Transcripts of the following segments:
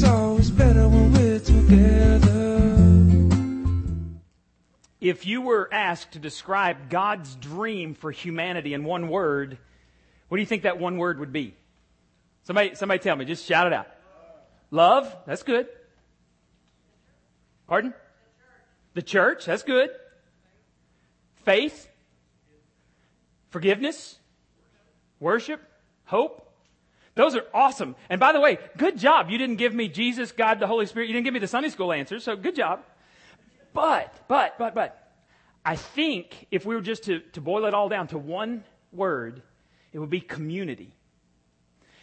It's always better when we're together. If you were asked to describe God's dream for humanity in one word, what do you think that one word would be? Somebody, somebody tell me. Just shout it out. Love. That's good. Pardon? The church. That's good. Faith. Forgiveness. Worship. Hope. Those are awesome. And by the way, good job. You didn't give me Jesus, God, the Holy Spirit. You didn't give me the Sunday school answers, so good job. But, but, but, but, I think if we were just to, to boil it all down to one word, it would be community.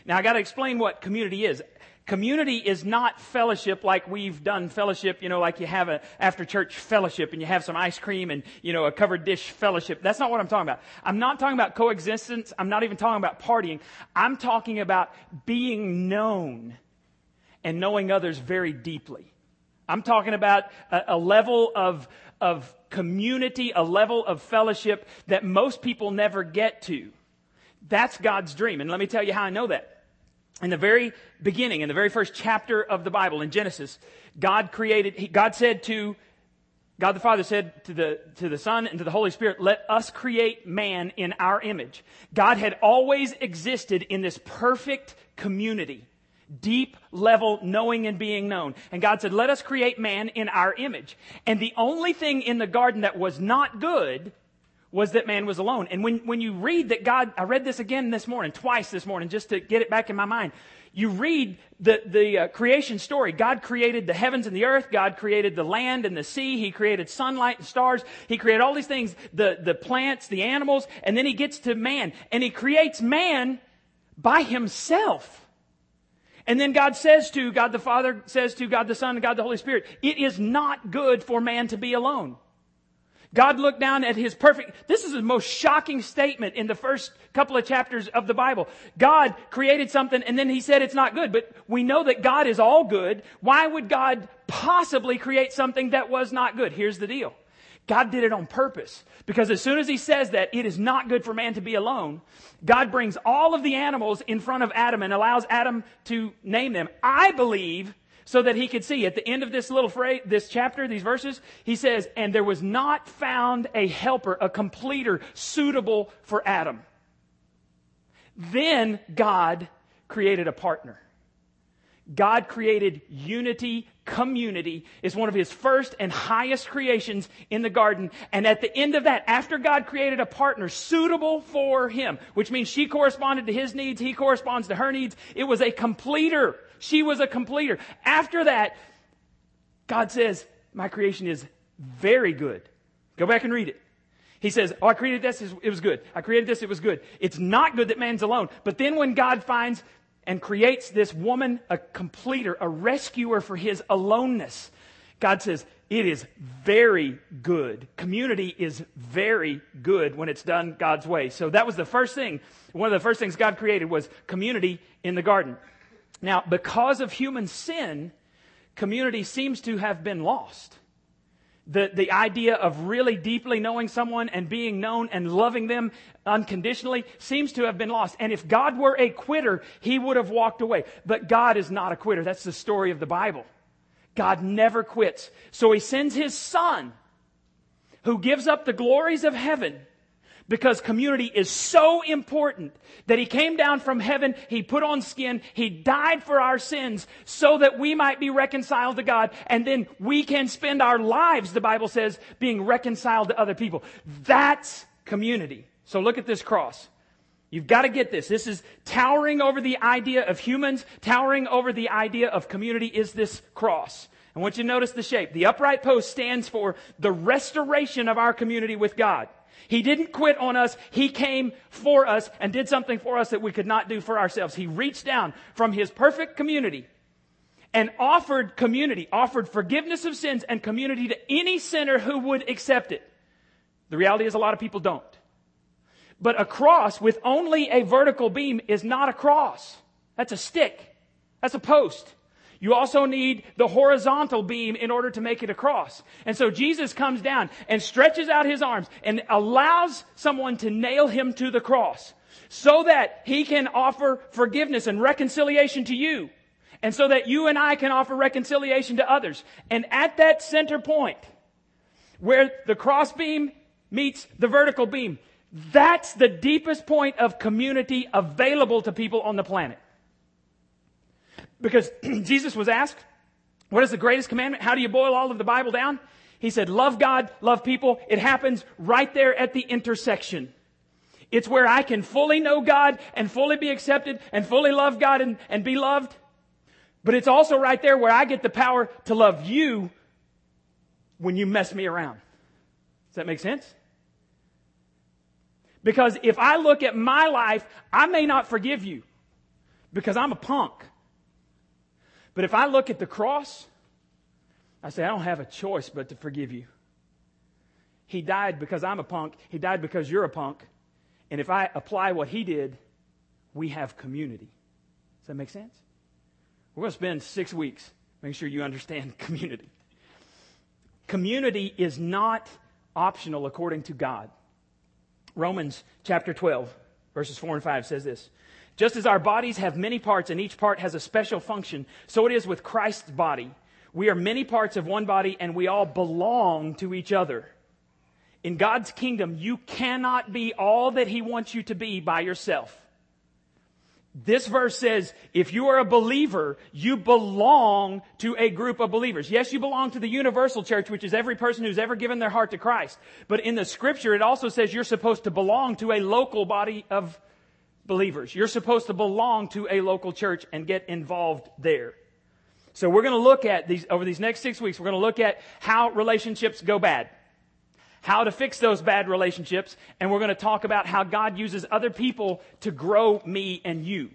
Now I gotta explain what community is. Community is not fellowship like we've done fellowship, you know, like you have a after church fellowship and you have some ice cream and, you know, a covered dish fellowship. That's not what I'm talking about. I'm not talking about coexistence. I'm not even talking about partying. I'm talking about being known and knowing others very deeply. I'm talking about a, a level of, of community, a level of fellowship that most people never get to. That's God's dream. And let me tell you how I know that. In the very beginning, in the very first chapter of the Bible, in Genesis, God created, God said to, God the Father said to the, to the Son and to the Holy Spirit, let us create man in our image. God had always existed in this perfect community deep level knowing and being known. And God said, let us create man in our image. And the only thing in the garden that was not good was that man was alone. And when, when you read that God, I read this again this morning, twice this morning, just to get it back in my mind. You read the, the uh, creation story. God created the heavens and the earth. God created the land and the sea. He created sunlight and stars. He created all these things, the, the plants, the animals, and then he gets to man. And he creates man by himself. And then God says to, God the Father says to God the Son and God the Holy Spirit, it is not good for man to be alone. God looked down at his perfect, this is the most shocking statement in the first couple of chapters of the Bible. God created something and then he said it's not good, but we know that God is all good. Why would God possibly create something that was not good? Here's the deal. God did it on purpose. Because as soon as he says that it is not good for man to be alone, God brings all of the animals in front of Adam and allows Adam to name them. I believe so that he could see at the end of this little phrase, this chapter, these verses, he says, and there was not found a helper, a completer suitable for Adam. Then God created a partner. God created unity, community is one of his first and highest creations in the garden. And at the end of that, after God created a partner suitable for him, which means she corresponded to his needs, he corresponds to her needs, it was a completer. She was a completer. After that, God says, my creation is very good. Go back and read it. He says, Oh, I created this, it was good. I created this, it was good. It's not good that man's alone. But then when God finds and creates this woman a completer, a rescuer for his aloneness. God says, it is very good. Community is very good when it's done God's way. So that was the first thing. One of the first things God created was community in the garden. Now, because of human sin, community seems to have been lost the, the idea of really deeply knowing someone and being known and loving them unconditionally seems to have been lost. And if God were a quitter, he would have walked away. But God is not a quitter. That's the story of the Bible. God never quits. So he sends his son who gives up the glories of heaven because community is so important that he came down from heaven, he put on skin, he died for our sins so that we might be reconciled to God and then we can spend our lives, the Bible says, being reconciled to other people. That's community. So look at this cross. You've got to get this. This is towering over the idea of humans, towering over the idea of community is this cross. I want you to notice the shape. The upright post stands for the restoration of our community with God. He didn't quit on us. He came for us and did something for us that we could not do for ourselves. He reached down from his perfect community and offered community, offered forgiveness of sins and community to any sinner who would accept it. The reality is a lot of people don't. But a cross with only a vertical beam is not a cross. That's a stick. That's a post. You also need the horizontal beam in order to make it a cross. And so Jesus comes down and stretches out his arms and allows someone to nail him to the cross so that he can offer forgiveness and reconciliation to you And so that you and I can offer reconciliation to others. And at that center point, where the cross beam meets the vertical beam, that's the deepest point of community available to people on the planet. Because Jesus was asked, what is the greatest commandment? How do you boil all of the Bible down? He said, love God, love people. It happens right there at the intersection. It's where I can fully know God and fully be accepted and fully love God and, and be loved. But it's also right there where I get the power to love you when you mess me around. Does that make sense? Because if I look at my life, I may not forgive you because I'm a punk. But if I look at the cross, I say, I don't have a choice but to forgive you. He died because I'm a punk. He died because you're a punk. And if I apply what he did, we have community. Does that make sense? We're going to spend six weeks making sure you understand community. Community is not optional according to God. Romans chapter 12, verses 4 and 5 says this just as our bodies have many parts and each part has a special function, so it is with Christ's body. We are many parts of one body and we all belong to each other. In God's kingdom, you cannot be all that He wants you to be by yourself. This verse says, if you are a believer, you belong to a group of believers. Yes, you belong to the universal church, which is every person who's ever given their heart to Christ. But in the scripture, it also says you're supposed to belong to a local body of believers. You're supposed to belong to a local church and get involved there. So we're going to look at these, over these next six weeks, we're going to look at how relationships go bad, how to fix those bad relationships, and we're going to talk about how God uses other people to grow me and you.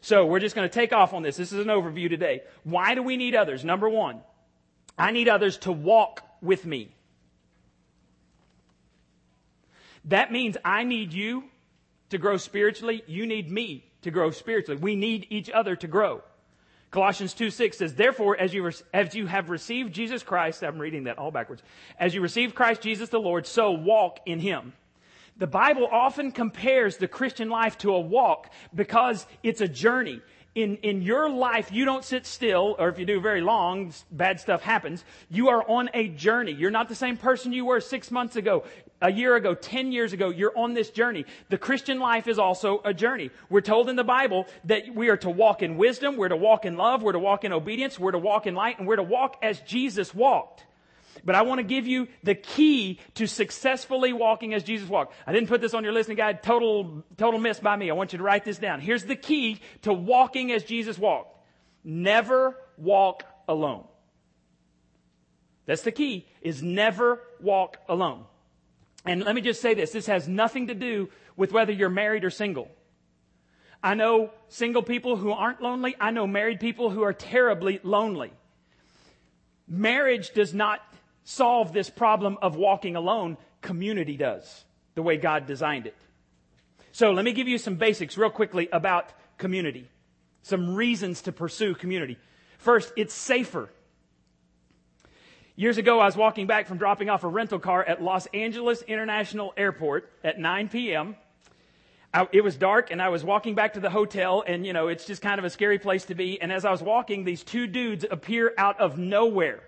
So we're just going to take off on this. This is an overview today. Why do we need others? Number one, I need others to walk with me. That means I need you to grow spiritually, you need me to grow spiritually. We need each other to grow. Colossians 2 6 says, Therefore, as you, as you have received Jesus Christ, I'm reading that all backwards, as you receive Christ Jesus the Lord, so walk in him. The Bible often compares the Christian life to a walk because it's a journey in, in your life, you don't sit still, or if you do very long, bad stuff happens. You are on a journey. You're not the same person you were six months ago, a year ago, ten years ago. You're on this journey. The Christian life is also a journey. We're told in the Bible that we are to walk in wisdom, we're to walk in love, we're to walk in obedience, we're to walk in light, and we're to walk as Jesus walked. But I want to give you the key to successfully walking as Jesus walked. I didn't put this on your listening guide. Total, total miss by me. I want you to write this down. Here's the key to walking as Jesus walked. Never walk alone. That's the key, is never walk alone. And let me just say this. This has nothing to do with whether you're married or single. I know single people who aren't lonely. I know married people who are terribly lonely. Marriage does not solve this problem of walking alone, community does, the way God designed it. So let me give you some basics real quickly about community. Some reasons to pursue community. First, it's safer. Years ago, I was walking back from dropping off a rental car at Los Angeles International Airport at 9 p.m. I, it was dark and I was walking back to the hotel and, you know, it's just kind of a scary place to be. And as I was walking, these two dudes appear out of nowhere.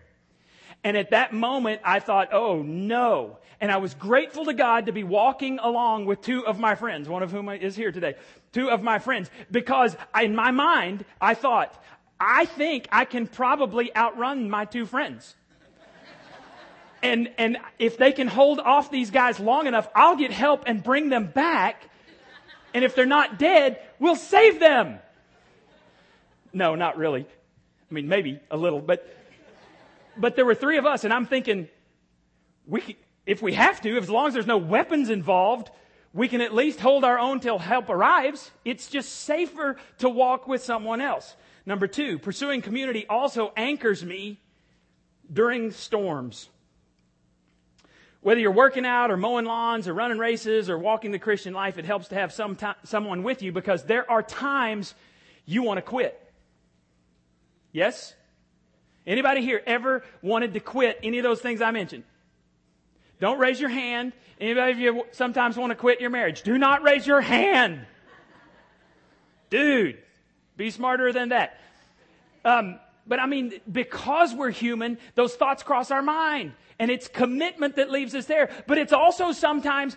And at that moment, I thought, oh no. And I was grateful to God to be walking along with two of my friends, one of whom is here today, two of my friends, because in my mind, I thought, I think I can probably outrun my two friends. and, and if they can hold off these guys long enough, I'll get help and bring them back. And if they're not dead, we'll save them. No, not really. I mean, maybe a little, but but there were three of us, and I'm thinking, we, if we have to, as long as there's no weapons involved, we can at least hold our own till help arrives. It's just safer to walk with someone else. Number two, pursuing community also anchors me during storms. Whether you're working out or mowing lawns or running races or walking the Christian life, it helps to have some t- someone with you because there are times you want to quit. Yes? Anybody here ever wanted to quit any of those things I mentioned? Don't raise your hand. Anybody of you sometimes want to quit your marriage? Do not raise your hand. Dude, be smarter than that. Um, but I mean, because we're human, those thoughts cross our mind. And it's commitment that leaves us there. But it's also sometimes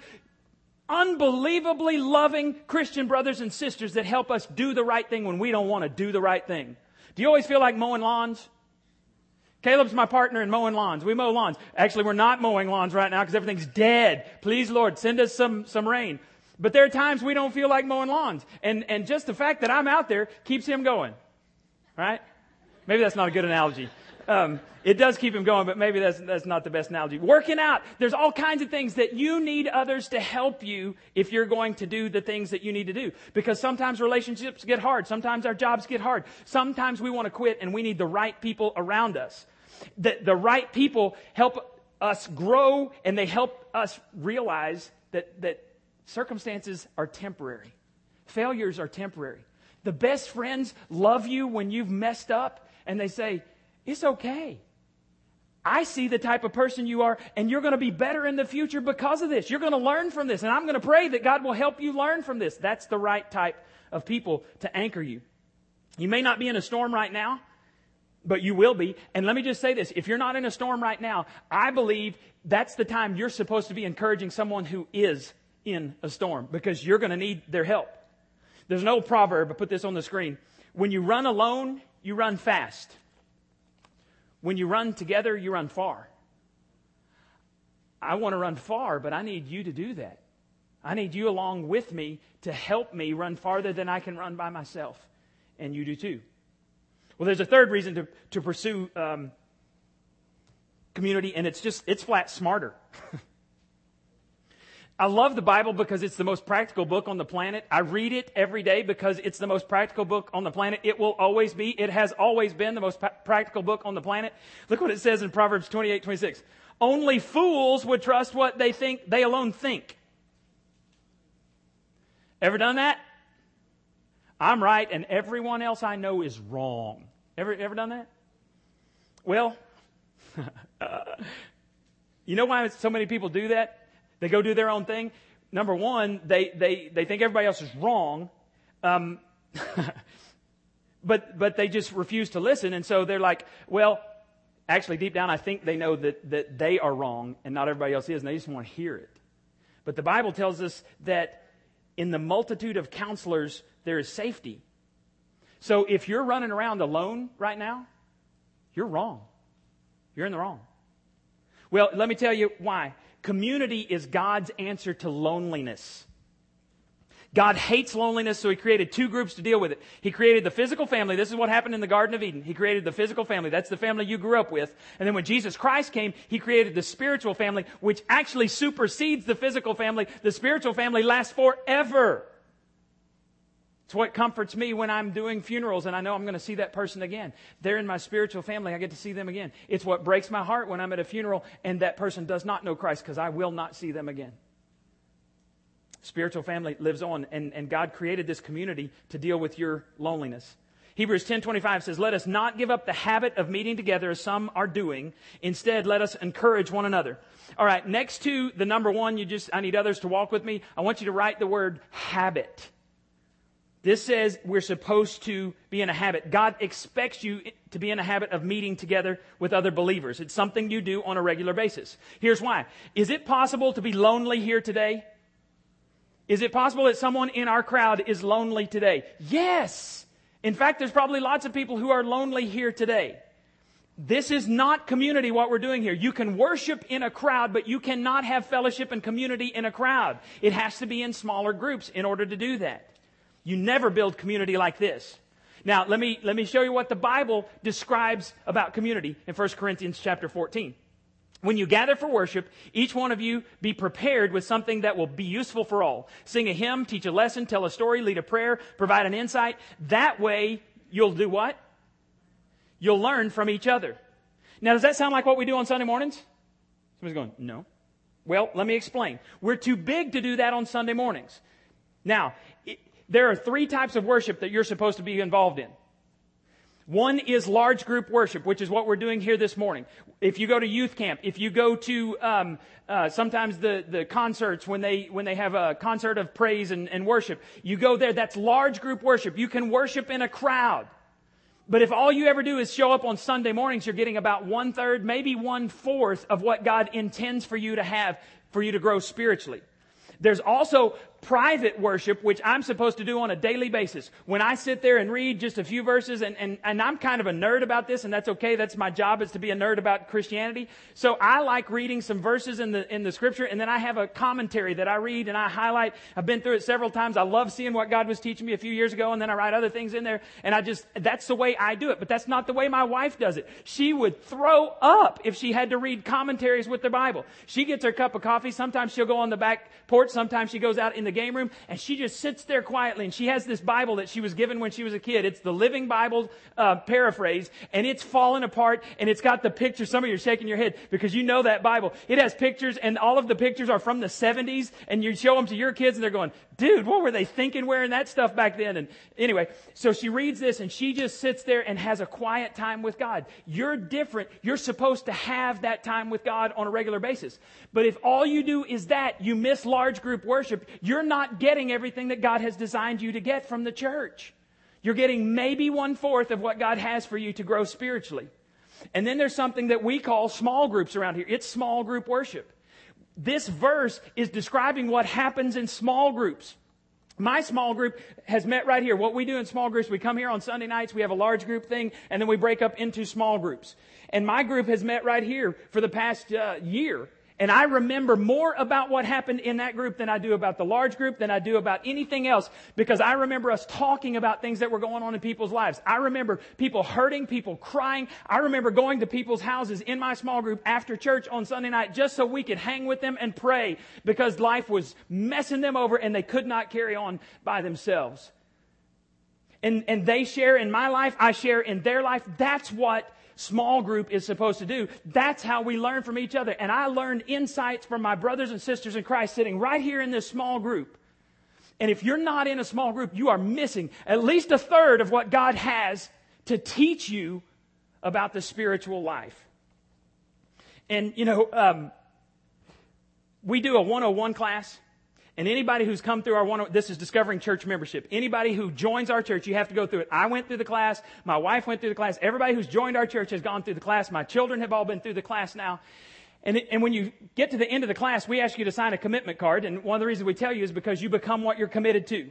unbelievably loving Christian brothers and sisters that help us do the right thing when we don't want to do the right thing. Do you always feel like mowing lawns? Caleb's my partner in mowing lawns. We mow lawns. Actually, we're not mowing lawns right now because everything's dead. Please, Lord, send us some, some rain. But there are times we don't feel like mowing lawns. And, and just the fact that I'm out there keeps him going. Right? Maybe that's not a good analogy. Um, it does keep him going, but maybe that's, that's not the best analogy. Working out. There's all kinds of things that you need others to help you if you're going to do the things that you need to do. Because sometimes relationships get hard. Sometimes our jobs get hard. Sometimes we want to quit and we need the right people around us. The, the right people help us grow and they help us realize that, that circumstances are temporary. Failures are temporary. The best friends love you when you've messed up and they say, it's okay. I see the type of person you are, and you're going to be better in the future because of this. You're going to learn from this, and I'm going to pray that God will help you learn from this. That's the right type of people to anchor you. You may not be in a storm right now, but you will be. And let me just say this if you're not in a storm right now, I believe that's the time you're supposed to be encouraging someone who is in a storm because you're going to need their help. There's an old proverb, I put this on the screen. When you run alone, you run fast. When you run together, you run far. I want to run far, but I need you to do that. I need you along with me to help me run farther than I can run by myself. And you do too. Well, there's a third reason to, to pursue um, community, and it's just, it's flat smarter. I love the Bible because it's the most practical book on the planet. I read it every day because it's the most practical book on the planet. It will always be. It has always been the most practical book on the planet. Look what it says in Proverbs 28, 26. Only fools would trust what they think, they alone think. Ever done that? I'm right and everyone else I know is wrong. Ever, ever done that? Well, you know why so many people do that? They go do their own thing. Number one, they, they, they think everybody else is wrong. Um, but, but they just refuse to listen. And so they're like, well, actually, deep down, I think they know that, that they are wrong and not everybody else is, and they just want to hear it. But the Bible tells us that in the multitude of counselors, there is safety. So if you're running around alone right now, you're wrong. You're in the wrong. Well, let me tell you why. Community is God's answer to loneliness. God hates loneliness, so He created two groups to deal with it. He created the physical family. This is what happened in the Garden of Eden. He created the physical family. That's the family you grew up with. And then when Jesus Christ came, He created the spiritual family, which actually supersedes the physical family. The spiritual family lasts forever. It's what comforts me when I'm doing funerals and I know I'm going to see that person again. They're in my spiritual family. I get to see them again. It's what breaks my heart when I'm at a funeral and that person does not know Christ because I will not see them again. Spiritual family lives on and, and God created this community to deal with your loneliness. Hebrews 10:25 says, "Let us not give up the habit of meeting together as some are doing. Instead, let us encourage one another." All right, next to the number 1, you just I need others to walk with me. I want you to write the word habit. This says we're supposed to be in a habit. God expects you to be in a habit of meeting together with other believers. It's something you do on a regular basis. Here's why. Is it possible to be lonely here today? Is it possible that someone in our crowd is lonely today? Yes. In fact, there's probably lots of people who are lonely here today. This is not community what we're doing here. You can worship in a crowd, but you cannot have fellowship and community in a crowd. It has to be in smaller groups in order to do that. You never build community like this. Now, let me, let me show you what the Bible describes about community in 1 Corinthians chapter 14. When you gather for worship, each one of you be prepared with something that will be useful for all. Sing a hymn, teach a lesson, tell a story, lead a prayer, provide an insight. That way, you'll do what? You'll learn from each other. Now, does that sound like what we do on Sunday mornings? Somebody's going, no. Well, let me explain. We're too big to do that on Sunday mornings. Now, there are three types of worship that you're supposed to be involved in. One is large group worship, which is what we're doing here this morning. If you go to youth camp, if you go to um, uh, sometimes the, the concerts when they when they have a concert of praise and, and worship, you go there. That's large group worship. You can worship in a crowd. But if all you ever do is show up on Sunday mornings, you're getting about one third, maybe one fourth of what God intends for you to have for you to grow spiritually. There's also private worship, which I'm supposed to do on a daily basis. When I sit there and read just a few verses, and, and, and I'm kind of a nerd about this, and that's okay. That's my job is to be a nerd about Christianity. So I like reading some verses in the, in the scripture, and then I have a commentary that I read and I highlight. I've been through it several times. I love seeing what God was teaching me a few years ago, and then I write other things in there, and I just, that's the way I do it. But that's not the way my wife does it. She would throw up if she had to read commentaries with the Bible. She gets her cup of coffee. Sometimes she'll go on the back porch. Sometimes she goes out in the game room, and she just sits there quietly and she has this Bible that she was given when she was a kid. It's the Living Bible uh, paraphrase and it's fallen apart and it's got the pictures. Some of you are shaking your head because you know that Bible. It has pictures and all of the pictures are from the 70s and you show them to your kids and they're going, dude, what were they thinking wearing that stuff back then? And anyway, so she reads this and she just sits there and has a quiet time with God. You're different. You're supposed to have that time with God on a regular basis. But if all you do is that, you miss large group worship, you're not getting everything that God has designed you to get from the church. You're getting maybe one fourth of what God has for you to grow spiritually. And then there's something that we call small groups around here. It's small group worship this verse is describing what happens in small groups. My small group has met right here. What we do in small groups, we come here on Sunday nights, we have a large group thing, and then we break up into small groups. And my group has met right here for the past uh, year. And I remember more about what happened in that group than I do about the large group, than I do about anything else, because I remember us talking about things that were going on in people's lives. I remember people hurting, people crying. I remember going to people's houses in my small group after church on Sunday night just so we could hang with them and pray because life was messing them over and they could not carry on by themselves. And, and they share in my life, I share in their life. That's what small group is supposed to do. That's how we learn from each other. And I learned insights from my brothers and sisters in Christ sitting right here in this small group. And if you're not in a small group, you are missing at least a third of what God has to teach you about the spiritual life. And, you know, um, we do a 101 class and anybody who's come through our one, this is discovering church membership. Anybody who joins our church, you have to go through it. I went through the class. My wife went through the class. Everybody who's joined our church has gone through the class. My children have all been through the class now. And, and when you get to the end of the class, we ask you to sign a commitment card. And one of the reasons we tell you is because you become what you're committed to.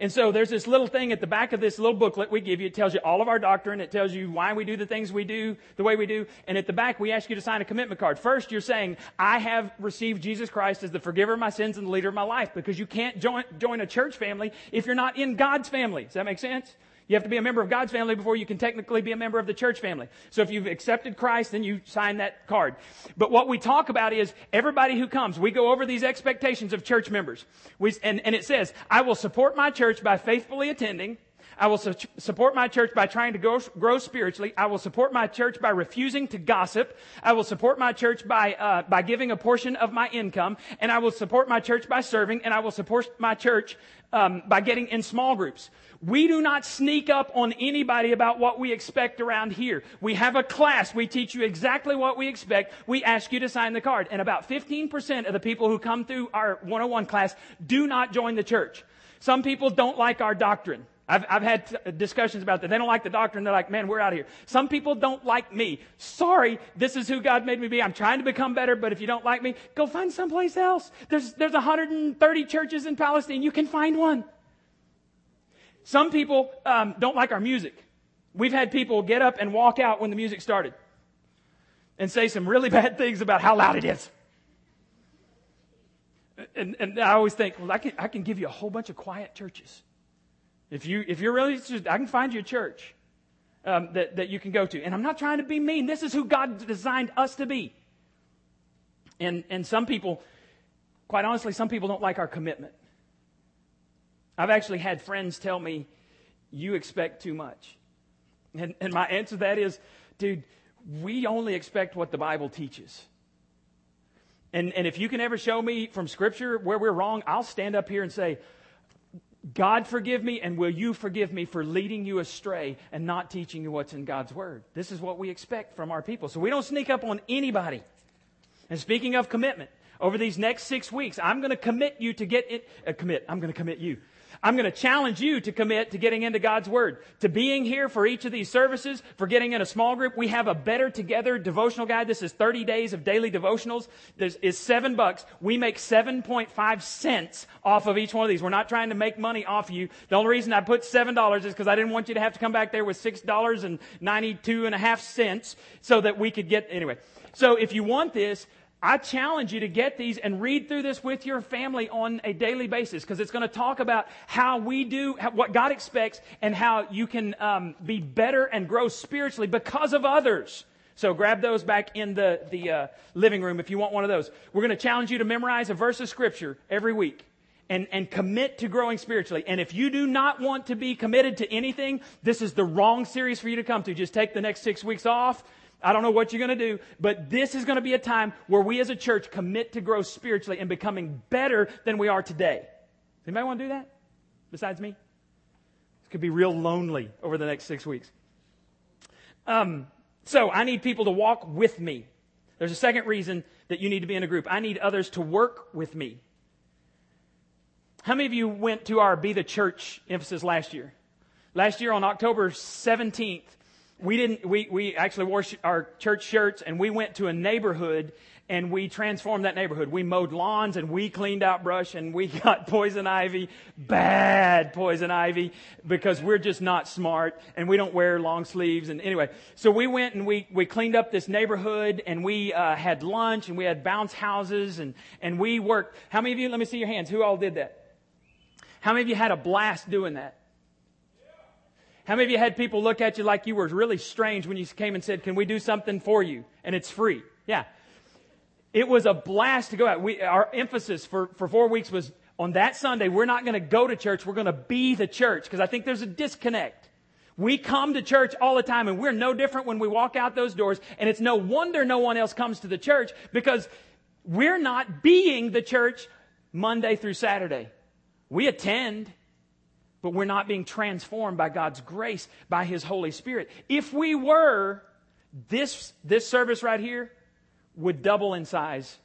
And so there's this little thing at the back of this little booklet we give you. It tells you all of our doctrine. It tells you why we do the things we do the way we do. And at the back, we ask you to sign a commitment card. First, you're saying, I have received Jesus Christ as the forgiver of my sins and the leader of my life because you can't join, join a church family if you're not in God's family. Does that make sense? You have to be a member of God's family before you can technically be a member of the church family. So if you've accepted Christ, then you sign that card. But what we talk about is everybody who comes, we go over these expectations of church members. We, and, and it says, I will support my church by faithfully attending. I will su- support my church by trying to grow, grow, spiritually. I will support my church by refusing to gossip. I will support my church by, uh, by giving a portion of my income. And I will support my church by serving. And I will support my church um, by getting in small groups. We do not sneak up on anybody about what we expect around here. We have a class. We teach you exactly what we expect. We ask you to sign the card. And about 15% of the people who come through our 101 class do not join the church. Some people don't like our doctrine. I've, I've had discussions about that. They don't like the doctrine. They're like, man, we're out of here. Some people don't like me. Sorry, this is who God made me be. I'm trying to become better, but if you don't like me, go find someplace else. There's, there's 130 churches in Palestine. You can find one. Some people um, don't like our music. We've had people get up and walk out when the music started and say some really bad things about how loud it is. And, and I always think, well, I can, I can give you a whole bunch of quiet churches. If, you, if you're really interested, I can find you a church um, that, that you can go to. And I'm not trying to be mean. This is who God designed us to be. And, and some people, quite honestly, some people don't like our commitment. I've actually had friends tell me, you expect too much. And, and my answer to that is, dude, we only expect what the Bible teaches. And, and if you can ever show me from Scripture where we're wrong, I'll stand up here and say, God forgive me, and will you forgive me for leading you astray and not teaching you what's in God's Word? This is what we expect from our people. So we don't sneak up on anybody. And speaking of commitment, over these next six weeks, I'm going to commit you to get it, uh, commit, I'm going to commit you. I'm going to challenge you to commit to getting into God's Word, to being here for each of these services, for getting in a small group. We have a Better Together devotional guide. This is 30 days of daily devotionals. This is seven bucks. We make 7.5 cents off of each one of these. We're not trying to make money off you. The only reason I put $7 is because I didn't want you to have to come back there with $6.92 and a half cents so that we could get, anyway. So if you want this, I challenge you to get these and read through this with your family on a daily basis because it's going to talk about how we do, what God expects, and how you can um, be better and grow spiritually because of others. So grab those back in the, the uh, living room if you want one of those. We're going to challenge you to memorize a verse of Scripture every week. And, and commit to growing spiritually. And if you do not want to be committed to anything, this is the wrong series for you to come to. Just take the next six weeks off, I don't know what you're going to do, but this is going to be a time where we as a church commit to grow spiritually and becoming better than we are today. Anybody want to do that besides me? It could be real lonely over the next six weeks. Um, so I need people to walk with me. There's a second reason that you need to be in a group. I need others to work with me. How many of you went to our Be the Church emphasis last year? Last year on October 17th, we didn't, we, we actually wore our church shirts and we went to a neighborhood and we transformed that neighborhood. We mowed lawns and we cleaned out brush and we got poison ivy, bad poison ivy, because we're just not smart and we don't wear long sleeves. And anyway, so we went and we, we cleaned up this neighborhood and we uh, had lunch and we had bounce houses and, and we worked. How many of you, let me see your hands, who all did that? How many of you had a blast doing that? How many of you had people look at you like you were really strange when you came and said, Can we do something for you? And it's free. Yeah. It was a blast to go out. We, our emphasis for, for four weeks was on that Sunday, we're not going to go to church, we're going to be the church because I think there's a disconnect. We come to church all the time and we're no different when we walk out those doors. And it's no wonder no one else comes to the church because we're not being the church Monday through Saturday. We attend but we're not being transformed by God's grace, by His Holy Spirit. If we were, this, this service right here would double in size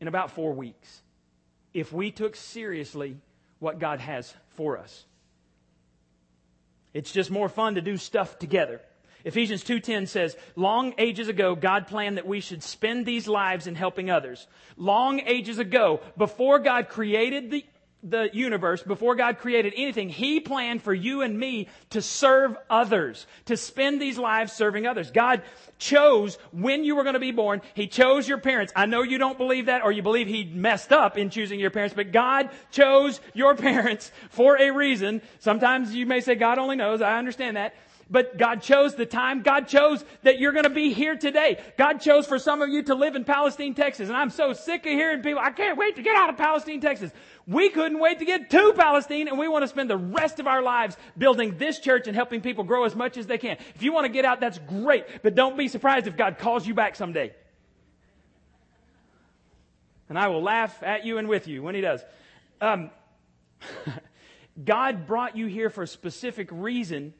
in about four weeks if we took seriously what God has for us. It's just more fun to do stuff together. Ephesians 2:10 says, "Long ages ago God planned that we should spend these lives in helping others. Long ages ago, before God created the the universe, before God created anything, He planned for you and me to serve others, to spend these lives serving others. God chose when you were going to be born. He chose your parents. I know you don't believe that or you believe He messed up in choosing your parents, but God chose your parents for a reason. Sometimes you may say God only knows. I understand that but God chose the time. God chose that you're going to be here today. God chose for some of you to live in Palestine, Texas. And I'm so sick of hearing people, I can't wait to get out of Palestine, Texas. We couldn't wait to get to Palestine and we want to spend the rest of our lives building this church and helping people grow as much as they can. If you want to get out, that's great, but don't be surprised if God calls you back someday. And I will laugh at you and with you when He does. Um, God brought you here for a specific reason,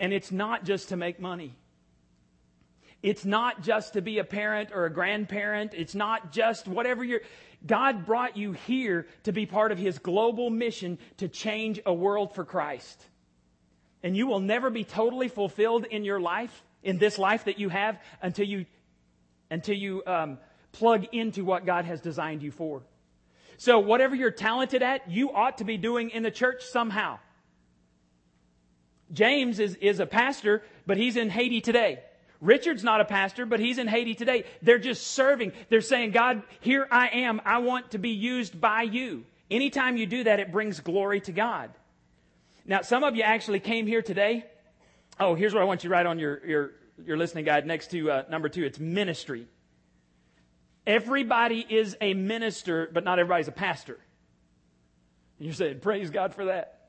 and it's not just to make money. It's not just to be a parent or a grandparent. It's not just whatever you're. God brought you here to be part of His global mission to change a world for Christ. And you will never be totally fulfilled in your life, in this life that you have, until you, until you um, plug into what God has designed you for. So, whatever you're talented at, you ought to be doing in the church somehow. James is, is a pastor, but he's in Haiti today. Richard's not a pastor, but he's in Haiti today. They're just serving. They're saying, God, here I am. I want to be used by you. Anytime you do that, it brings glory to God. Now, some of you actually came here today. Oh, here's what I want you to write on your, your, your listening guide next to uh, number two. It's ministry. Everybody is a minister, but not everybody's a pastor. And you're saying, praise God for that.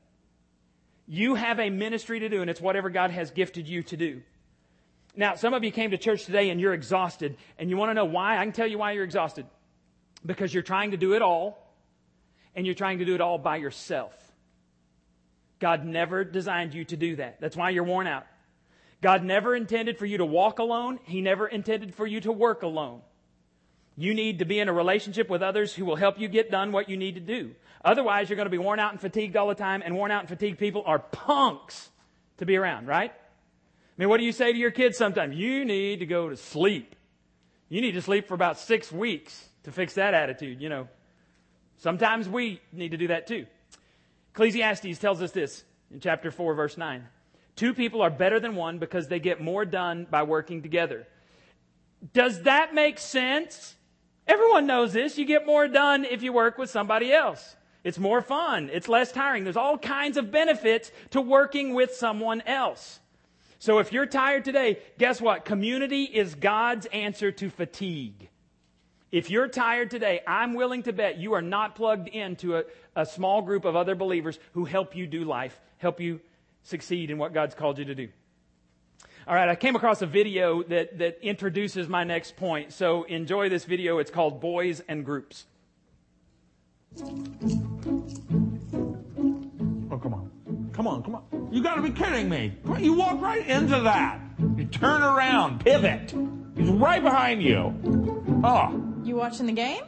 You have a ministry to do, and it's whatever God has gifted you to do. Now, some of you came to church today and you're exhausted, and you want to know why? I can tell you why you're exhausted. Because you're trying to do it all, and you're trying to do it all by yourself. God never designed you to do that. That's why you're worn out. God never intended for you to walk alone. He never intended for you to work alone. You need to be in a relationship with others who will help you get done what you need to do. Otherwise, you're going to be worn out and fatigued all the time, and worn out and fatigued people are punks to be around, right? I mean, what do you say to your kids sometimes? You need to go to sleep. You need to sleep for about six weeks to fix that attitude, you know. Sometimes we need to do that too. Ecclesiastes tells us this in chapter 4, verse 9. Two people are better than one because they get more done by working together. Does that make sense? Everyone knows this. You get more done if you work with somebody else. It's more fun. It's less tiring. There's all kinds of benefits to working with someone else. So if you're tired today, guess what? Community is God's answer to fatigue. If you're tired today, I'm willing to bet you are not plugged into a, a small group of other believers who help you do life, help you succeed in what God's called you to do. All right, I came across a video that, that introduces my next point. So enjoy this video. It's called Boys and Groups. Come on, come on. You gotta be kidding me. Come on, You walk right into that. You turn around, pivot. He's right behind you. Oh. You watching the game?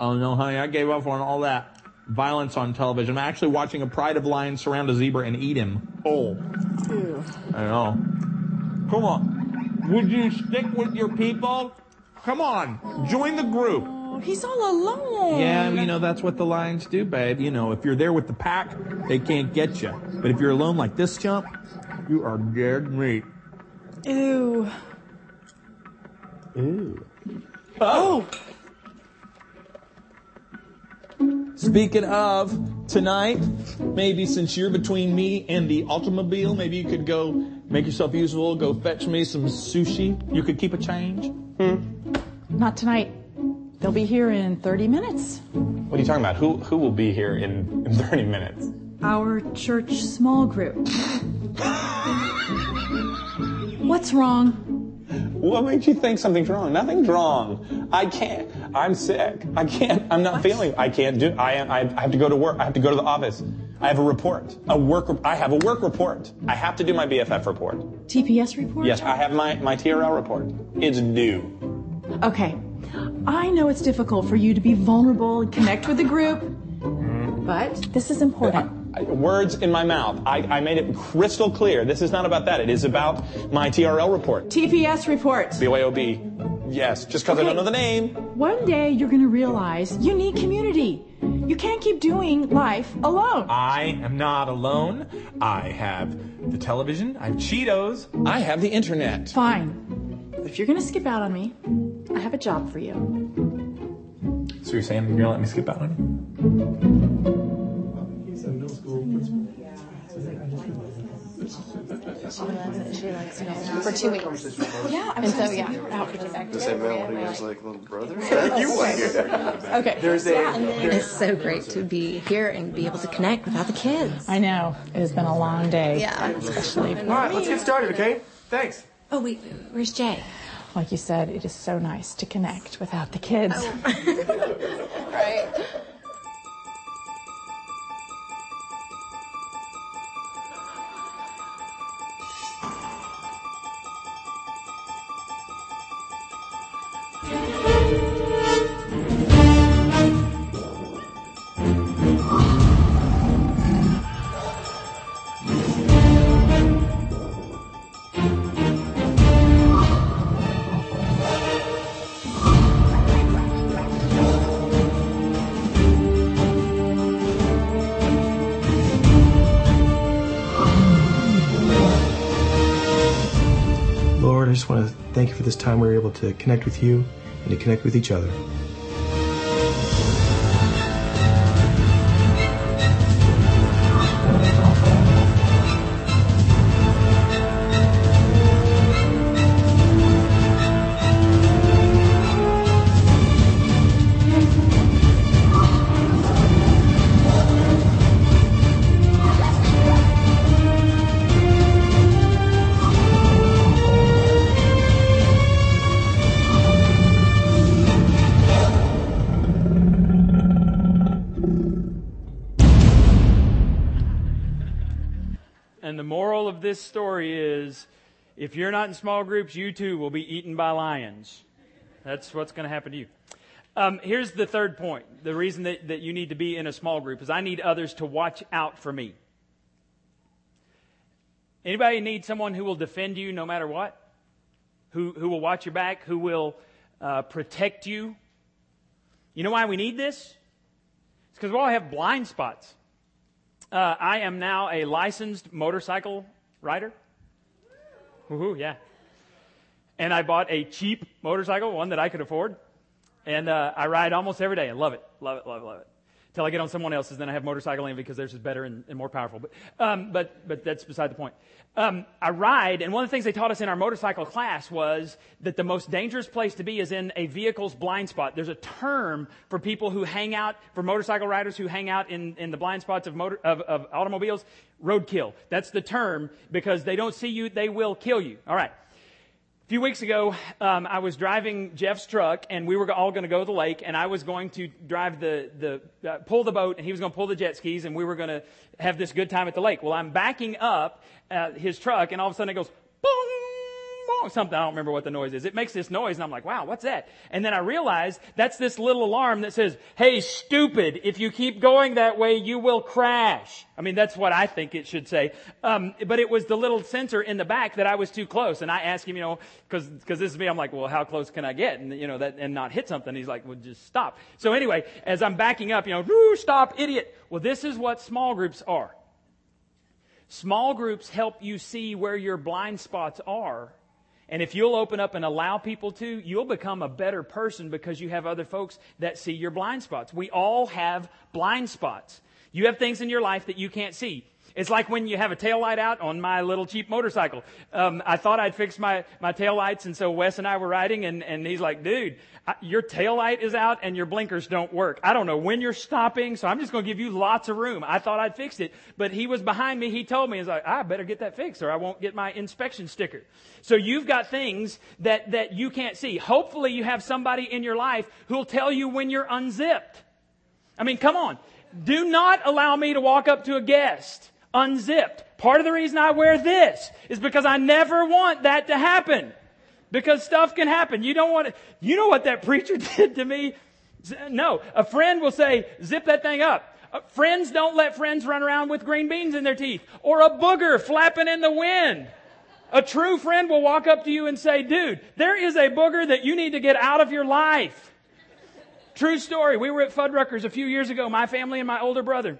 Oh no, honey, I gave up on all that violence on television. I'm actually watching a pride of lions surround a zebra and eat him Oh. Ew. I know. Come on. Would you stick with your people? Come on. Join the group. He's all alone. Yeah, you know, that's what the lions do, babe. You know, if you're there with the pack, they can't get you. But if you're alone like this chump, you are dead meat. Ew. Ew. Oh! Speaking of, tonight, maybe since you're between me and the automobile, maybe you could go make yourself useful, go fetch me some sushi. You could keep a change. Hmm. Not tonight. They'll be here in 30 minutes. What are you talking about? Who who will be here in, in 30 minutes? Our church small group. What's wrong? What made you think something's wrong? Nothing's wrong. I can't. I'm sick. I can't. I'm not feeling. I can't do. I am. I have to go to work. I have to go to the office. I have a report. A work. I have a work report. I have to do my BFF report. TPS report? Yes, I have my my TRL report. It's due. Okay. I know it's difficult for you to be vulnerable and connect with the group, but this is important. I- words in my mouth. I, I made it crystal clear. This is not about that. It is about my TRL report. TPS report. BYOB. Yes, just because I don't know the name. One day you're going to realize you need community. You can't keep doing life alone. I am not alone. I have the television. I have Cheetos. I have the internet. Fine. If you're going to skip out on me, I have a job for you. So you're saying you're gonna let me skip out on you? for two weeks. Yeah, I'm And so, so yeah, out for two The same male who was like little brother. Okay. There's a. It's so great to be here and be able to connect without the kids. I know. It has been a long day. Yeah. Especially, All right, let's get started, okay? Thanks. Oh, wait, where's Jay? like you said, it is so nice to connect without the kids. Oh. Right. Thank you for this time we were able to connect with you and to connect with each other. If you're not in small groups, you too will be eaten by lions. That's what's going to happen to you. Um, here's the third point. The reason that, that you need to be in a small group is I need others to watch out for me. Anybody need someone who will defend you no matter what? Who, who will watch your back? Who will uh, protect you? You know why we need this? It's because we all have blind spots. Uh, I am now a licensed motorcycle rider. Woohoo, yeah. And I bought a cheap motorcycle, one that I could afford. And uh, I ride almost every day and love it, love it, love it, love it. Till I get on someone else's, then I have motorcycle envy because theirs is better and, and more powerful. But, um, but, but that's beside the point. Um, I ride, and one of the things they taught us in our motorcycle class was that the most dangerous place to be is in a vehicle's blind spot. There's a term for people who hang out, for motorcycle riders who hang out in, in the blind spots of, motor, of, of automobiles. Roadkill. That's the term because they don't see you, they will kill you. All right. A few weeks ago, um, I was driving Jeff's truck, and we were all going to go to the lake, and I was going to drive the the uh, pull the boat, and he was going to pull the jet skis, and we were going to have this good time at the lake. Well, I'm backing up uh, his truck, and all of a sudden it goes something. I don't remember what the noise is. It makes this noise, and I'm like, wow, what's that? And then I realized that's this little alarm that says, "Hey, stupid! If you keep going that way, you will crash." I mean, that's what I think it should say. Um, but it was the little sensor in the back that I was too close, and I asked him, you know, because because this is me. I'm like, well, how close can I get, and you know, that and not hit something? He's like, well, just stop. So anyway, as I'm backing up, you know, stop, idiot. Well, this is what small groups are. Small groups help you see where your blind spots are. And if you'll open up and allow people to, you'll become a better person because you have other folks that see your blind spots. We all have blind spots. You have things in your life that you can't see. It's like when you have a tail light out on my little cheap motorcycle. Um, I thought I'd fix my, my tail lights, and so Wes and I were riding, and, and he's like, dude, your tail light is out and your blinkers don't work. I don't know when you're stopping, so I'm just going to give you lots of room. I thought I'd fixed it, but he was behind me. He told me, he's like, I better get that fixed or I won't get my inspection sticker. So you've got things that, that you can't see. Hopefully you have somebody in your life who'll tell you when you're unzipped. I mean, come on. Do not allow me to walk up to a guest unzipped. Part of the reason I wear this is because I never want that to happen. Because stuff can happen. You don't want to, you know what that preacher did to me? No. A friend will say, zip that thing up. Uh, friends don't let friends run around with green beans in their teeth or a booger flapping in the wind. A true friend will walk up to you and say, dude, there is a booger that you need to get out of your life. True story. We were at Fuddruckers a few years ago, my family and my older brother.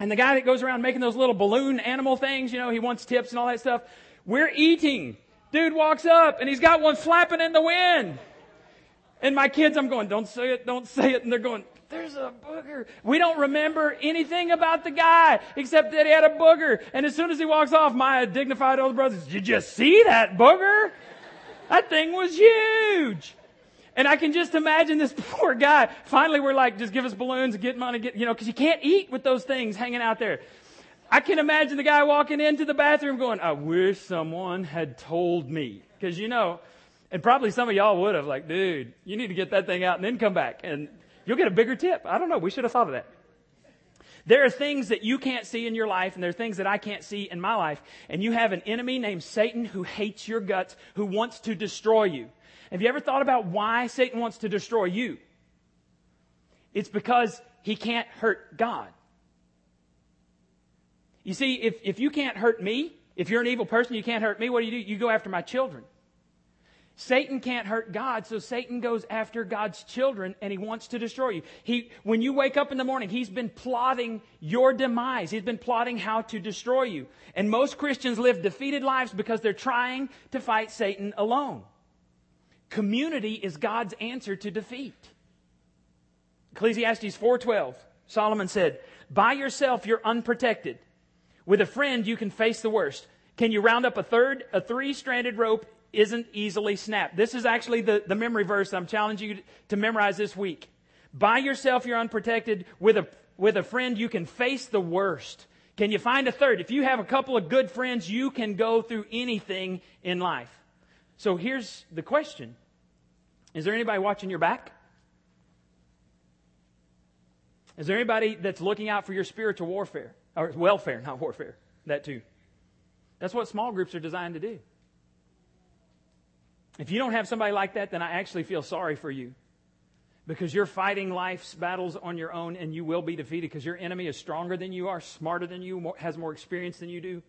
And the guy that goes around making those little balloon animal things, you know, he wants tips and all that stuff. We're eating. Dude walks up and he's got one flapping in the wind. And my kids, I'm going, don't say it, don't say it. And they're going, there's a booger. We don't remember anything about the guy except that he had a booger. And as soon as he walks off, my dignified older brother says, did you just see that booger? That thing was huge. And I can just imagine this poor guy. Finally, we're like, just give us balloons and get money, get, you know, cause you can't eat with those things hanging out there. I can imagine the guy walking into the bathroom going, I wish someone had told me. Cause you know, and probably some of y'all would have like, dude, you need to get that thing out and then come back and you'll get a bigger tip. I don't know. We should have thought of that. There are things that you can't see in your life, and there are things that I can't see in my life. And you have an enemy named Satan who hates your guts, who wants to destroy you. Have you ever thought about why Satan wants to destroy you? It's because he can't hurt God. You see, if, if you can't hurt me, if you're an evil person, you can't hurt me, what do you do? You go after my children. Satan can't hurt God, so Satan goes after God's children and he wants to destroy you. He, when you wake up in the morning, he's been plotting your demise. He's been plotting how to destroy you. And most Christians live defeated lives because they're trying to fight Satan alone. Community is God's answer to defeat. Ecclesiastes 4:12. Solomon said, "By yourself you're unprotected. With a friend you can face the worst. Can you round up a third? A three-stranded rope isn't easily snapped." This is actually the, the memory verse I'm challenging you to memorize this week. By yourself you're unprotected. With a with a friend you can face the worst. Can you find a third? If you have a couple of good friends, you can go through anything in life. So here's the question Is there anybody watching your back? Is there anybody that's looking out for your spiritual warfare? Or welfare, not warfare. That too. That's what small groups are designed to do. If you don't have somebody like that, then I actually feel sorry for you. because you're fighting life's battles on your own and you will be defeated because your enemy is stronger than you are, smarter than you, more, has more experience than you do.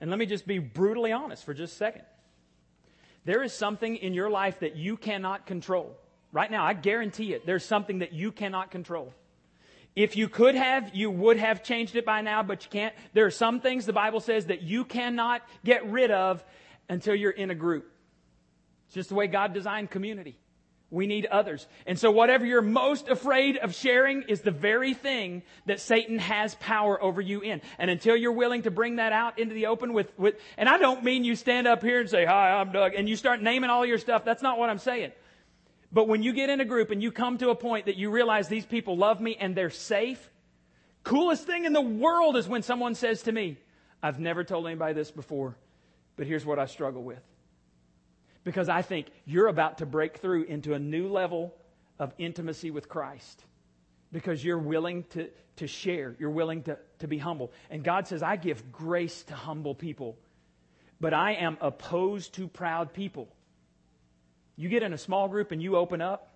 And let me just be brutally honest for just a second. There is something in your life that you cannot control. Right now, I guarantee it. There's something that you cannot control. If you could have, you would have changed it by now, but you can't. There are some things the Bible says that you cannot get rid of until you're in a group. It's just the way God designed community. We need others. And so whatever you're most afraid of sharing is the very thing that Satan has power over you in. And until you're willing to bring that out into the open with, with, and I don't mean you stand up here and say, hi, I'm Doug, and you start naming all your stuff. That's not what I'm saying. But when you get in a group and you come to a point that you realize these people love me and they're safe, coolest thing in the world is when someone says to me, I've never told anybody this before, but here's what I struggle with because I think you're about to break through into a new level of intimacy with Christ because you're willing to, to share, you're willing to, to be humble. And God says, I give grace to humble people, but I am opposed to proud people. You get in a small group and you open up,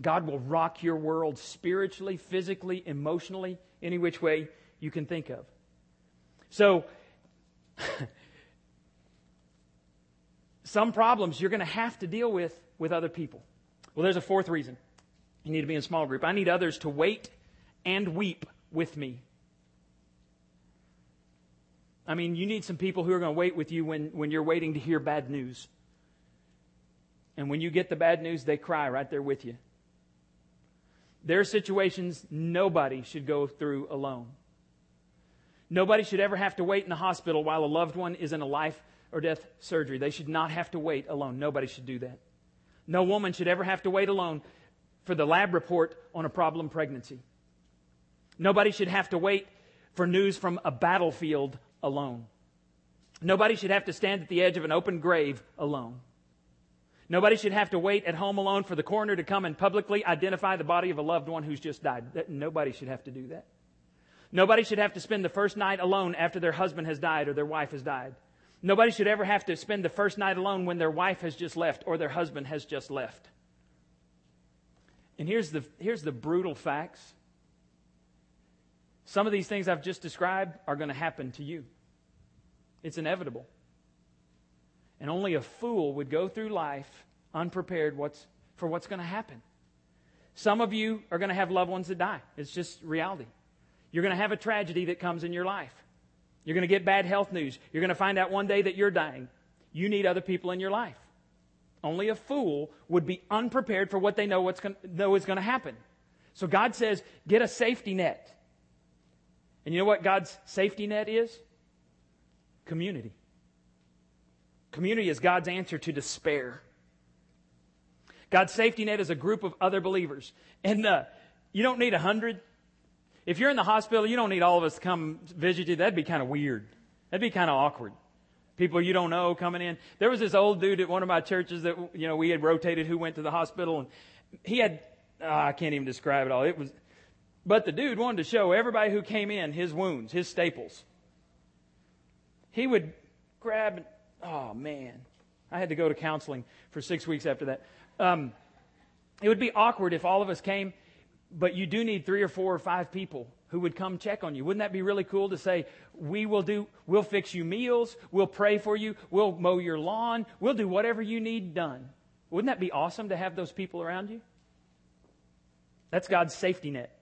God will rock your world spiritually, physically, emotionally, any which way you can think of. So, some problems you're going to have to deal with with other people. Well, there's a fourth reason. You need to be in a small group. I need others to wait and weep with me. I mean, you need some people who are going to wait with you when, when you're waiting to hear bad news. And when you get the bad news, they cry right there with you. There are situations nobody should go through alone. Nobody should ever have to wait in the hospital while a loved one is in a life or death surgery. They should not have to wait alone. Nobody should do that. No woman should ever have to wait alone for the lab report on a problem pregnancy. Nobody should have to wait for news from a battlefield alone. Nobody should have to stand at the edge of an open grave alone. Nobody should have to wait at home alone for the coroner to come and publicly identify the body of a loved one who's just died. Nobody should have to do that. Nobody should have to spend the first night alone after their husband has died or their wife has died. Nobody should ever have to spend the first night alone when their wife has just left or their husband has just left. And here's the, here's the brutal facts. Some of these things I've just described are going to happen to you. It's inevitable. And only a fool would go through life unprepared what's, for what's going to happen. Some of you are going to have loved ones that die. It's just reality. You're going to have a tragedy that comes in your life. You're going to get bad health news. You're going to find out one day that you're dying. You need other people in your life. Only a fool would be unprepared for what they know, what's going, know is going to happen. So God says, get a safety net. And you know what God's safety net is? Community. Community is God's answer to despair. God's safety net is a group of other believers. And uh, you don't need a hundred. If you're in the hospital, you don't need all of us to come visit you. That'd be kind of weird. That'd be kind of awkward. People you don't know coming in. There was this old dude at one of my churches that, you know, we had rotated who went to the hospital and he had, oh, I can't even describe it all. It was, but the dude wanted to show everybody who came in his wounds, his staples. He would grab, oh man, I had to go to counseling for six weeks after that. Um, it would be awkward if all of us came but you do need three or four or five people who would come check on you. Wouldn't that be really cool to say, we will do, we'll fix you meals, we'll pray for you, we'll mow your lawn, we'll do whatever you need done. Wouldn't that be awesome to have those people around you? That's God's safety net.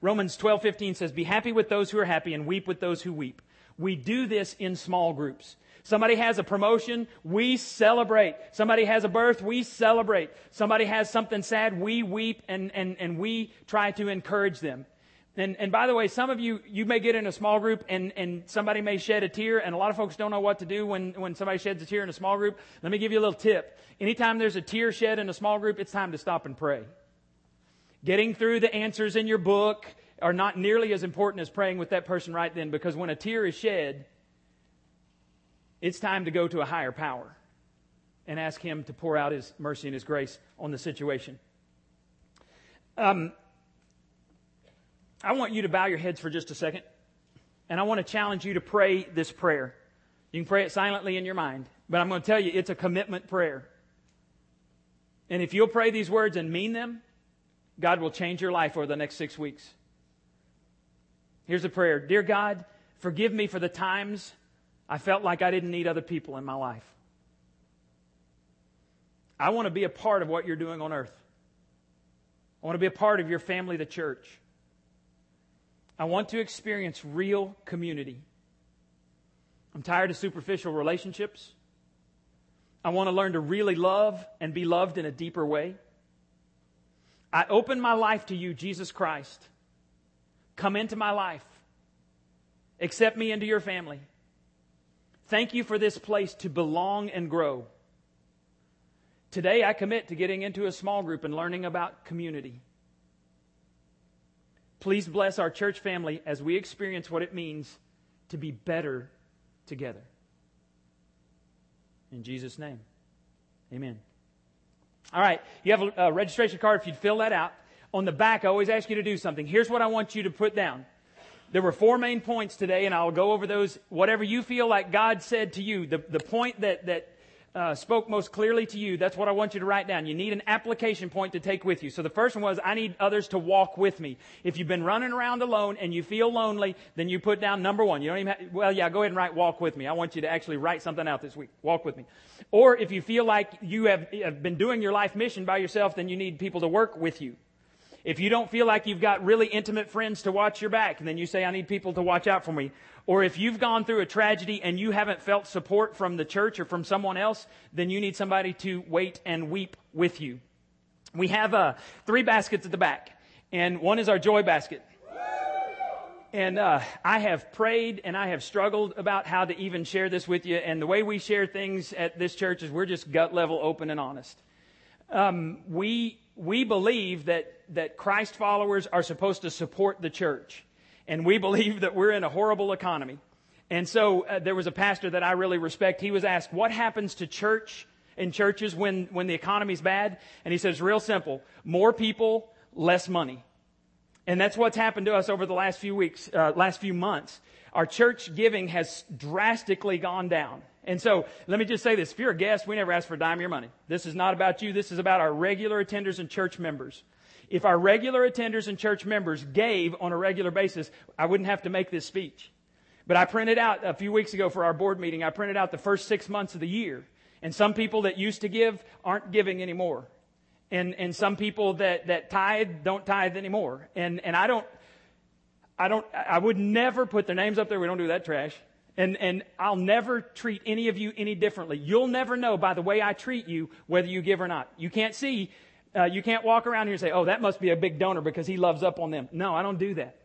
Romans 12:15 says, "Be happy with those who are happy and weep with those who weep." We do this in small groups. Somebody has a promotion, we celebrate. Somebody has a birth, we celebrate. Somebody has something sad, we weep and, and, and we try to encourage them. And, and by the way, some of you, you may get in a small group and, and somebody may shed a tear, and a lot of folks don't know what to do when, when somebody sheds a tear in a small group. Let me give you a little tip. Anytime there's a tear shed in a small group, it's time to stop and pray. Getting through the answers in your book are not nearly as important as praying with that person right then, because when a tear is shed, it's time to go to a higher power and ask Him to pour out His mercy and His grace on the situation. Um, I want you to bow your heads for just a second, and I want to challenge you to pray this prayer. You can pray it silently in your mind, but I'm going to tell you it's a commitment prayer. And if you'll pray these words and mean them, God will change your life over the next six weeks. Here's a prayer Dear God, forgive me for the times I felt like I didn't need other people in my life. I want to be a part of what you're doing on earth. I want to be a part of your family, the church. I want to experience real community. I'm tired of superficial relationships. I want to learn to really love and be loved in a deeper way. I open my life to you, Jesus Christ. Come into my life. Accept me into your family. Thank you for this place to belong and grow. Today, I commit to getting into a small group and learning about community. Please bless our church family as we experience what it means to be better together. In Jesus' name, amen. All right, you have a, a registration card. If you'd fill that out. On the back, I always ask you to do something. Here's what I want you to put down. There were four main points today, and I'll go over those. Whatever you feel like God said to you, the, the point that, that uh, spoke most clearly to you, that's what I want you to write down. You need an application point to take with you. So the first one was, I need others to walk with me. If you've been running around alone and you feel lonely, then you put down number one. You don't even have, well, yeah, go ahead and write walk with me. I want you to actually write something out this week. Walk with me. Or if you feel like you have, have been doing your life mission by yourself, then you need people to work with you. If you don't feel like you've got really intimate friends to watch your back, and then you say, I need people to watch out for me. Or if you've gone through a tragedy and you haven't felt support from the church or from someone else, then you need somebody to wait and weep with you. We have uh, three baskets at the back, and one is our joy basket. And uh, I have prayed and I have struggled about how to even share this with you. And the way we share things at this church is we're just gut level, open, and honest. Um, we we believe that, that Christ followers are supposed to support the church. And we believe that we're in a horrible economy. And so uh, there was a pastor that I really respect. He was asked, what happens to church in churches when, when the economy's bad? And he says, real simple, more people, less money. And that's what's happened to us over the last few weeks, uh, last few months. Our church giving has drastically gone down. And so let me just say this. If you're a guest, we never ask for a dime of your money. This is not about you. This is about our regular attenders and church members. If our regular attenders and church members gave on a regular basis, I wouldn't have to make this speech. But I printed out a few weeks ago for our board meeting, I printed out the first six months of the year. And some people that used to give aren't giving anymore. And, and some people that, that tithe don't tithe anymore. And, and I don't, I don't, I would never put their names up there. We don't do that trash. And, and I'll never treat any of you any differently. You'll never know by the way I treat you whether you give or not. You can't see, uh, you can't walk around here and say, oh, that must be a big donor because he loves up on them. No, I don't do that.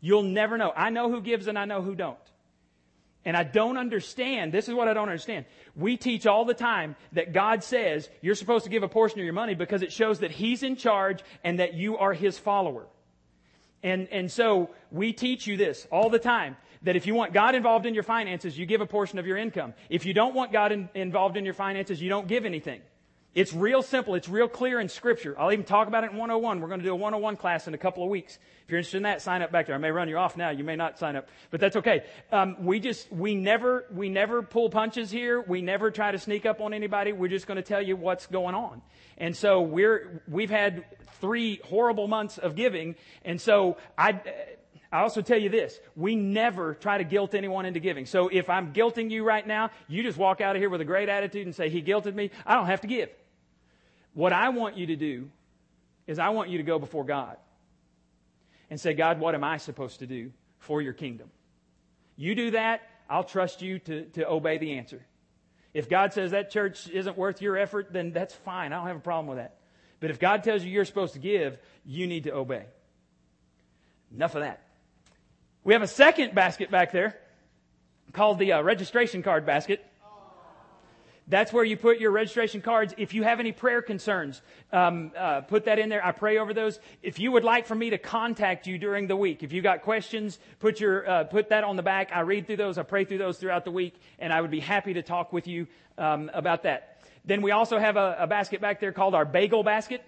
You'll never know. I know who gives and I know who don't. And I don't understand. This is what I don't understand. We teach all the time that God says you're supposed to give a portion of your money because it shows that He's in charge and that you are His follower. And, and so we teach you this all the time that if you want God involved in your finances, you give a portion of your income. If you don't want God in, involved in your finances, you don't give anything. It's real simple. It's real clear in Scripture. I'll even talk about it in 101. We're going to do a 101 class in a couple of weeks. If you're interested in that, sign up back there. I may run you off now. You may not sign up, but that's okay. Um, we just we never we never pull punches here. We never try to sneak up on anybody. We're just going to tell you what's going on. And so we're we've had three horrible months of giving, and so I I also tell you this, we never try to guilt anyone into giving. So if I'm guilting you right now, you just walk out of here with a great attitude and say, he guilted me. I don't have to give. What I want you to do is I want you to go before God and say, God, what am I supposed to do for your kingdom? You do that, I'll trust you to, to obey the answer. If God says that church isn't worth your effort, then that's fine. I don't have a problem with that. But if God tells you you're supposed to give, you need to obey. Enough of that. We have a second basket back there called the uh, registration card basket. That's where you put your registration cards. If you have any prayer concerns, um, uh, put that in there. I pray over those. If you would like for me to contact you during the week, if you got questions, put your uh, put that on the back. I read through those. I pray through those throughout the week, and I would be happy to talk with you um, about that. Then we also have a, a basket back there called our bagel basket.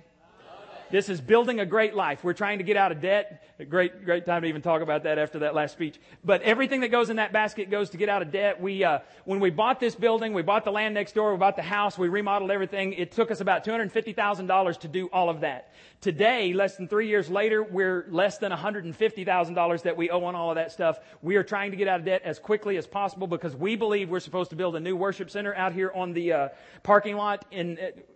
This is building a great life. We're trying to get out of debt. A great, great time to even talk about that after that last speech. But everything that goes in that basket goes to get out of debt. We, uh, when we bought this building, we bought the land next door, we bought the house, we remodeled everything. It took us about $250,000 to do all of that. Today, less than three years later, we're less than $150,000 that we owe on all of that stuff. We are trying to get out of debt as quickly as possible because we believe we're supposed to build a new worship center out here on the uh, parking lot. Uh,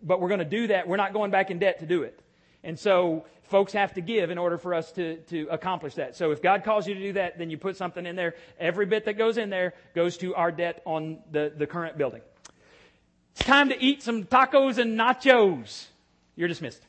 but we're going to do that. We're not going back in debt to do it. And so folks have to give in order for us to, to accomplish that. So if God calls you to do that, then you put something in there. Every bit that goes in there goes to our debt on the, the current building. It's time to eat some tacos and nachos. You're dismissed.